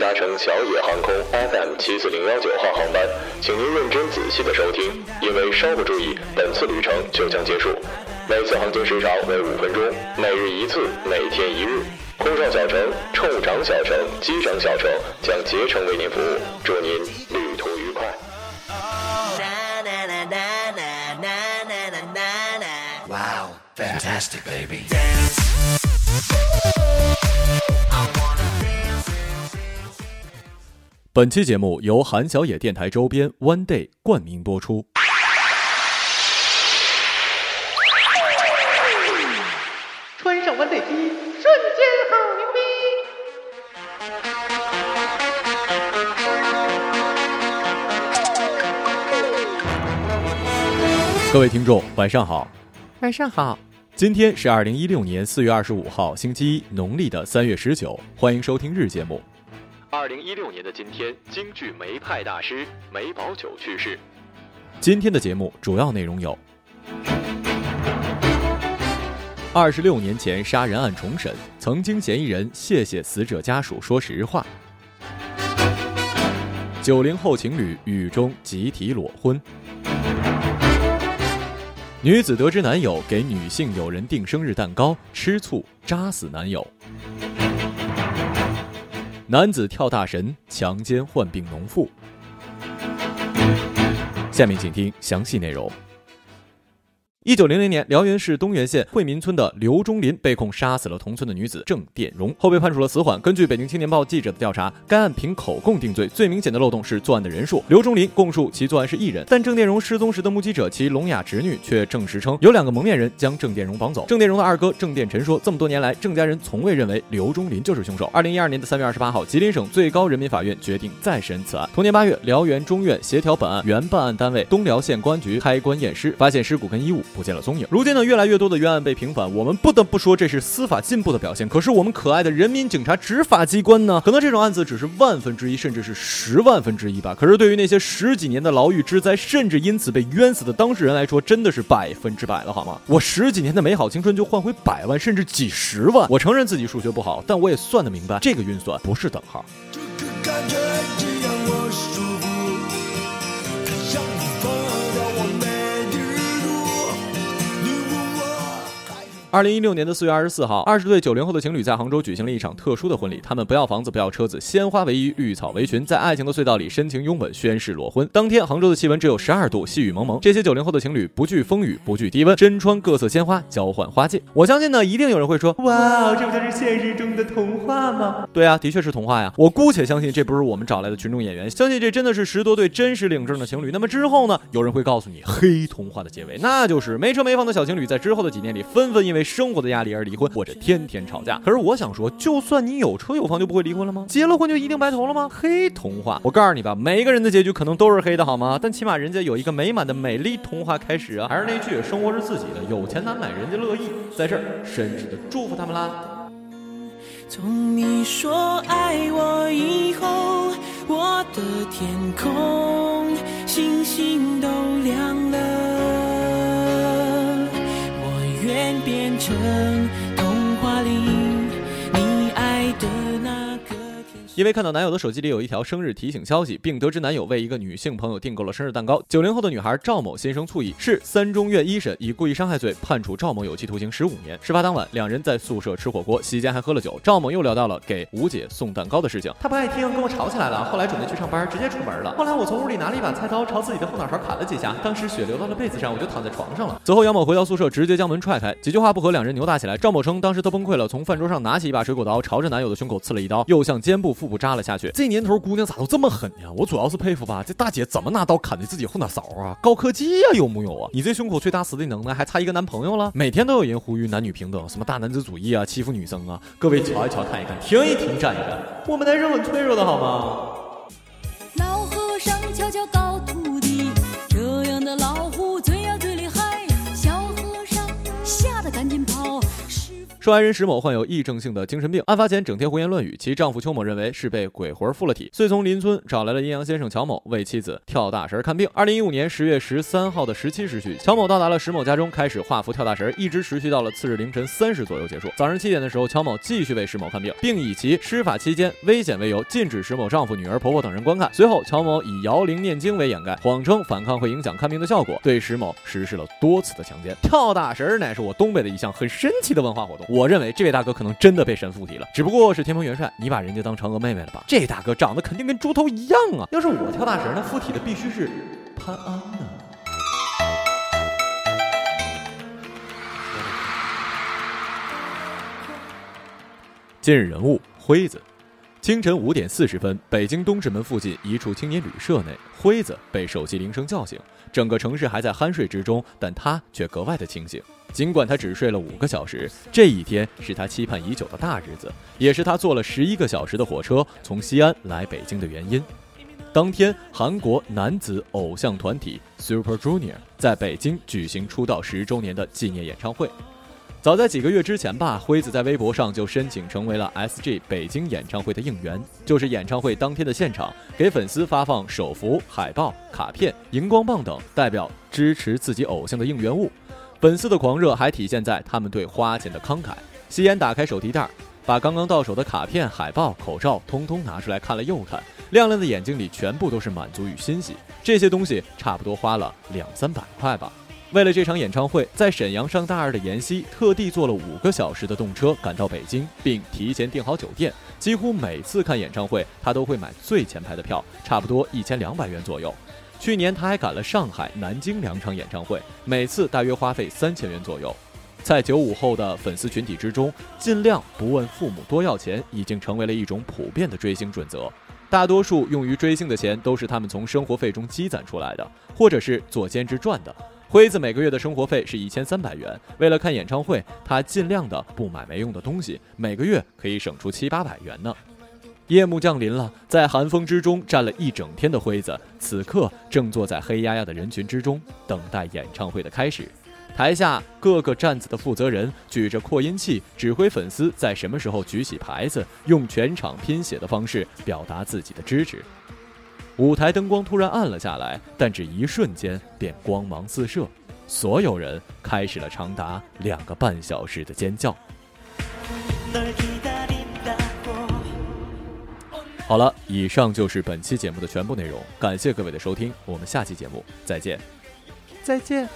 搭乘小野航空 FM 七四零幺九号航班，请您认真仔细的收听，因为稍不注意，本次旅程就将结束。每次航行时长为五分钟，每日一次，每天一日。空少小城、乘务长小城、机长小城将竭诚为您服务，祝您旅途愉快。Wow, fantastic, baby. 本期节目由韩小野电台周边 One Day 冠名播出。穿上完内衣，瞬间好牛逼！各位听众，晚上好。晚上好，今天是二零一六年四月二十五号，星期一，农历的三月十九。欢迎收听日节目。二零一六年的今天，京剧梅派大师梅葆玖去世。今天的节目主要内容有：二十六年前杀人案重审，曾经嫌疑人谢谢死者家属说实话；九零后情侣雨中集体裸婚；女子得知男友给女性友人订生日蛋糕，吃醋扎死男友；男子跳大神强奸患病农妇。下面请听详细内容。一九零零年，辽源市东源县惠民村的刘忠林被控杀死了同村的女子郑殿荣，后被判处了死缓。根据北京青年报记者的调查，该案凭口供定罪，最明显的漏洞是作案的人数。刘忠林供述其作案是一人，但郑殿荣失踪时的目击者其聋哑侄女却证实称有两个蒙面人将郑殿荣绑走。郑殿荣的二哥郑殿臣说，这么多年来，郑家人从未认为刘忠林就是凶手。二零一二年的三月二十八号，吉林省最高人民法院决定再审此案。同年八月，辽源中院协调本案原办案单位东辽县公安局开棺验尸，发现尸骨跟衣物不见了踪影。如今呢，越来越多的冤案被平反，我们不得不说这是司法进步的表现。可是我们可爱的人民警察执法机关呢？可能这种案子只是万分之一，甚至是十万分之一吧。可是对于那些十几年的牢狱之灾，甚至因此被冤死的当事人来说，真的是百分之百了，好吗？我十几年的美好青春就换回百万甚至几十万。我承认自己数学不好，但我也算得明白，这个运算不是等号。这个感觉只让我舒服，二零一六年的四月二十四号，二十对九零后的情侣在杭州举行了一场特殊的婚礼。他们不要房子，不要车子，鲜花为衣，绿草为裙，在爱情的隧道里深情拥吻，宣誓裸婚。当天，杭州的气温只有十二度，细雨蒙蒙。这些九零后的情侣不惧风雨，不惧低温，身穿各色鲜花，交换花戒。我相信呢，一定有人会说，哇，这不就是现实中的童话吗？对啊，的确是童话呀。我姑且相信这不是我们找来的群众演员，相信这真的是十多对真实领证的情侣。那么之后呢，有人会告诉你黑童话的结尾，那就是没车没房的小情侣在之后的几年里纷纷因为为生活的压力而离婚，或者天天吵架。可是我想说，就算你有车有房，就不会离婚了吗？结了婚就一定白头了吗？黑童话，我告诉你吧，每一个人的结局可能都是黑的，好吗？但起码人家有一个美满的美丽童话开始啊！还是那句，生活是自己的，有钱难买人家乐意，在这儿深挚的祝福他们啦。从你说爱我以后，我的天空星星都亮了。变成童话里因为看到男友的手机里有一条生日提醒消息，并得知男友为一个女性朋友订购了生日蛋糕，九零后的女孩赵某心生醋意，市三中院一审以故意伤害罪判处赵某有期徒刑十五年。事发当晚，两人在宿舍吃火锅，席间还喝了酒。赵某又聊到了给吴姐送蛋糕的事情，她不爱听，跟我吵起来了。后来准备去上班，直接出门了。后来我从屋里拿了一把菜刀，朝自己的后脑勺砍了几下，当时血流到了被子上，我就躺在床上了。随后杨某回到宿舍，直接将门踹开，几句话不合，两人扭打起来。赵某称当时他崩溃了，从饭桌上拿起一把水果刀，朝着男友的胸口刺了一刀，又向肩部、腹不炸了下去。这年头姑娘咋都这么狠呢？我主要是佩服吧，这大姐怎么拿刀砍的自己后脑勺啊？高科技呀，有木有啊？你这胸口碎大石的能耐还差一个男朋友了？每天都有人呼吁男女平等，什么大男子主义啊，欺负女生啊。各位瞧一瞧，看一看，停一停，站一站，我们男生很脆弱的好吗？受害人石某患有癔症性的精神病，案发前整天胡言乱语。其丈夫邱某认为是被鬼魂附了体，遂从邻村找来了阴阳先生乔某为妻子跳大神看病。二零一五年十月十三号的十七时许，乔某到达了石某家中，开始画符跳大神，一直持续到了次日凌晨三时左右结束。早上七点的时候，乔某继续为石某看病，并以其施法期间危险为由，禁止石某丈夫、女儿、婆婆等人观看。随后，乔某以摇铃念经为掩盖，谎称反抗会影响看病的效果，对石某实施了多次的强奸。跳大神乃是我东北的一项很神奇的文化活动，我认为这位大哥可能真的被神附体了，只不过是天蓬元帅，你把人家当嫦娥妹妹了吧？这大哥长得肯定跟猪头一样啊！要是我跳大神，那附体的必须是潘安呢。今日人物辉子。清晨五点四十分，北京东直门附近一处青年旅社内，辉子被手机铃声叫醒。整个城市还在酣睡之中，但他却格外的清醒。尽管他只睡了五个小时，这一天是他期盼已久的大日子，也是他坐了十一个小时的火车从西安来北京的原因。当天，韩国男子偶像团体 Super Junior 在北京举行出道十周年的纪念演唱会。早在几个月之前吧，辉子在微博上就申请成为了 SG 北京演唱会的应援，就是演唱会当天的现场，给粉丝发放手幅、海报、卡片、荧光棒等代表支持自己偶像的应援物。粉丝的狂热还体现在他们对花钱的慷慨。夕颜打开手提袋，把刚刚到手的卡片、海报、口罩通通拿出来看了又看，亮亮的眼睛里全部都是满足与欣喜。这些东西差不多花了两三百块吧。为了这场演唱会，在沈阳上大二的妍希特地坐了五个小时的动车赶到北京，并提前订好酒店。几乎每次看演唱会，他都会买最前排的票，差不多一千两百元左右。去年他还赶了上海、南京两场演唱会，每次大约花费三千元左右。在九五后的粉丝群体之中，尽量不问父母多要钱，已经成为了一种普遍的追星准则。大多数用于追星的钱，都是他们从生活费中积攒出来的，或者是做兼职赚的。辉子每个月的生活费是一千三百元，为了看演唱会，他尽量的不买没用的东西，每个月可以省出七八百元呢。夜幕降临了，在寒风之中站了一整天的辉子，此刻正坐在黑压压的人群之中，等待演唱会的开始。台下各个站子的负责人举着扩音器，指挥粉丝在什么时候举起牌子，用全场拼写的方式表达自己的支持。舞台灯光突然暗了下来，但只一瞬间便光芒四射，所有人开始了长达两个半小时的尖叫。好了，以上就是本期节目的全部内容，感谢各位的收听，我们下期节目再见，再见。